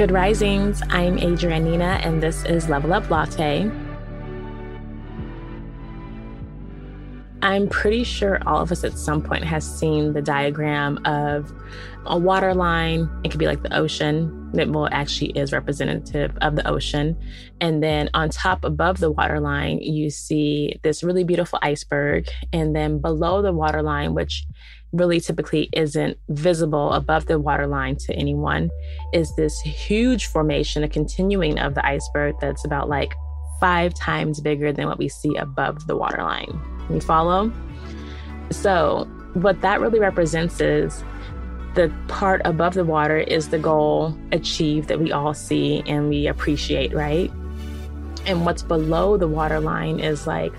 Good risings. I'm Adrianne Nina, and this is Level Up Latte. I'm pretty sure all of us at some point has seen the diagram of a water line. It could be like the ocean that well actually is representative of the ocean. And then on top above the water line, you see this really beautiful iceberg. And then below the water line, which really typically isn't visible above the waterline to anyone is this huge formation, a continuing of the iceberg that's about like five times bigger than what we see above the waterline. You follow? So, what that really represents is the part above the water is the goal achieved that we all see and we appreciate, right? And what's below the waterline is like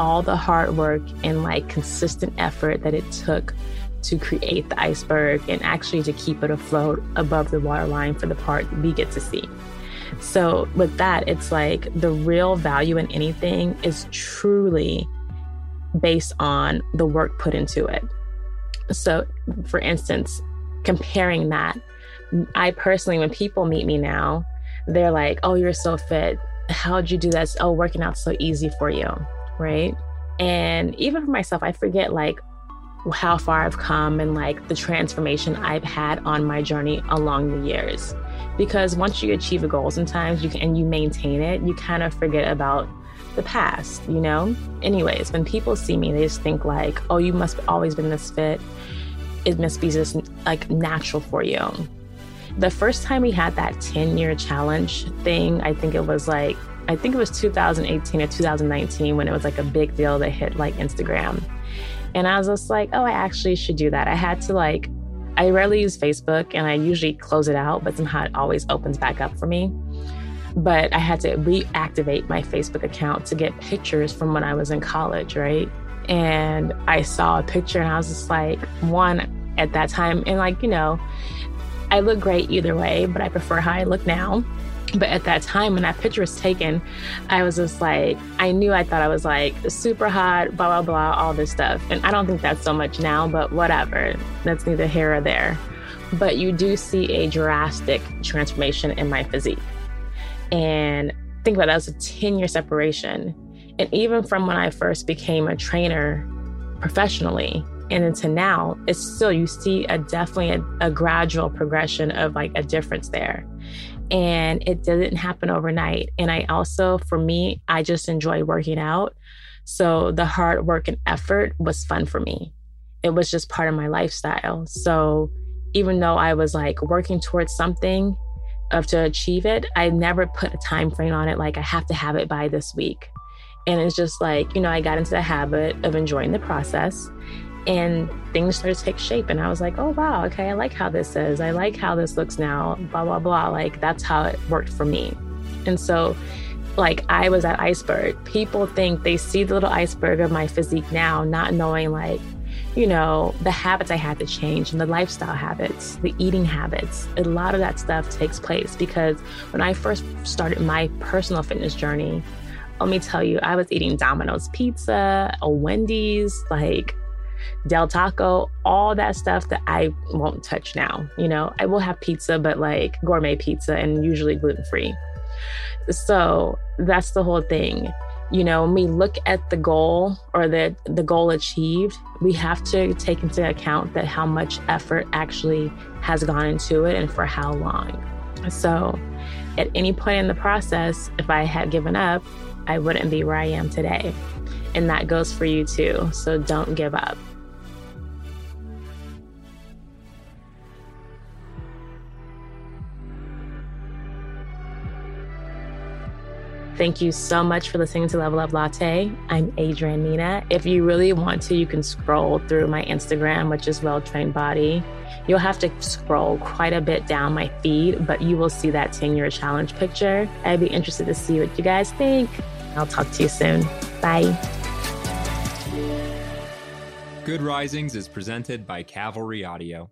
all the hard work and like consistent effort that it took to create the iceberg and actually to keep it afloat above the waterline for the part we get to see. So, with that, it's like the real value in anything is truly based on the work put into it. So, for instance, comparing that, I personally, when people meet me now, they're like, oh, you're so fit. How'd you do that? Oh, working out so easy for you right? And even for myself, I forget like how far I've come and like the transformation I've had on my journey along the years. Because once you achieve a goal, sometimes you can and you maintain it, you kind of forget about the past, you know? Anyways, when people see me, they just think like, oh, you must always been this fit. It must be just like natural for you. The first time we had that 10 year challenge thing, I think it was like I think it was 2018 or 2019 when it was like a big deal that hit like Instagram. And I was just like, oh, I actually should do that. I had to like, I rarely use Facebook and I usually close it out, but somehow it always opens back up for me. But I had to reactivate my Facebook account to get pictures from when I was in college, right? And I saw a picture and I was just like, one, at that time, and like, you know, I look great either way, but I prefer how I look now. But at that time, when that picture was taken, I was just like, I knew I thought I was like super hot, blah, blah, blah, all this stuff. And I don't think that's so much now, but whatever. That's neither here or there. But you do see a drastic transformation in my physique. And think about that, was a 10 year separation. And even from when I first became a trainer professionally, and into now, it's still, you see a definitely a, a gradual progression of like a difference there and it didn't happen overnight. And I also, for me, I just enjoy working out. So the hard work and effort was fun for me. It was just part of my lifestyle. So even though I was like working towards something of to achieve it, I never put a time frame on it like I have to have it by this week. And it's just like, you know, I got into the habit of enjoying the process and things started to take shape. And i was like oh wow okay i like how this is. I like how this looks now blah blah blah. Like that's how it worked for me. And so like i was that iceberg. People think they see the little iceberg of my physique now not knowing like you know the habits i had to change and the lifestyle habits the eating habits. A lot of that stuff takes place because when i first started my personal fitness journey let me tell you i was eating domino's pizza a wendy's like Del Taco, all that stuff that I won't touch now. You know, I will have pizza, but like gourmet pizza and usually gluten free. So that's the whole thing. You know, when we look at the goal or the the goal achieved, we have to take into account that how much effort actually has gone into it and for how long. So, at any point in the process, if I had given up, I wouldn't be where I am today. And that goes for you too. So don't give up. Thank you so much for listening to Level Up Latte. I'm Adrianne Nina. If you really want to, you can scroll through my Instagram, which is Well Trained Body. You'll have to scroll quite a bit down my feed, but you will see that 10 year challenge picture. I'd be interested to see what you guys think. I'll talk to you soon. Bye. Good Risings is presented by Cavalry Audio.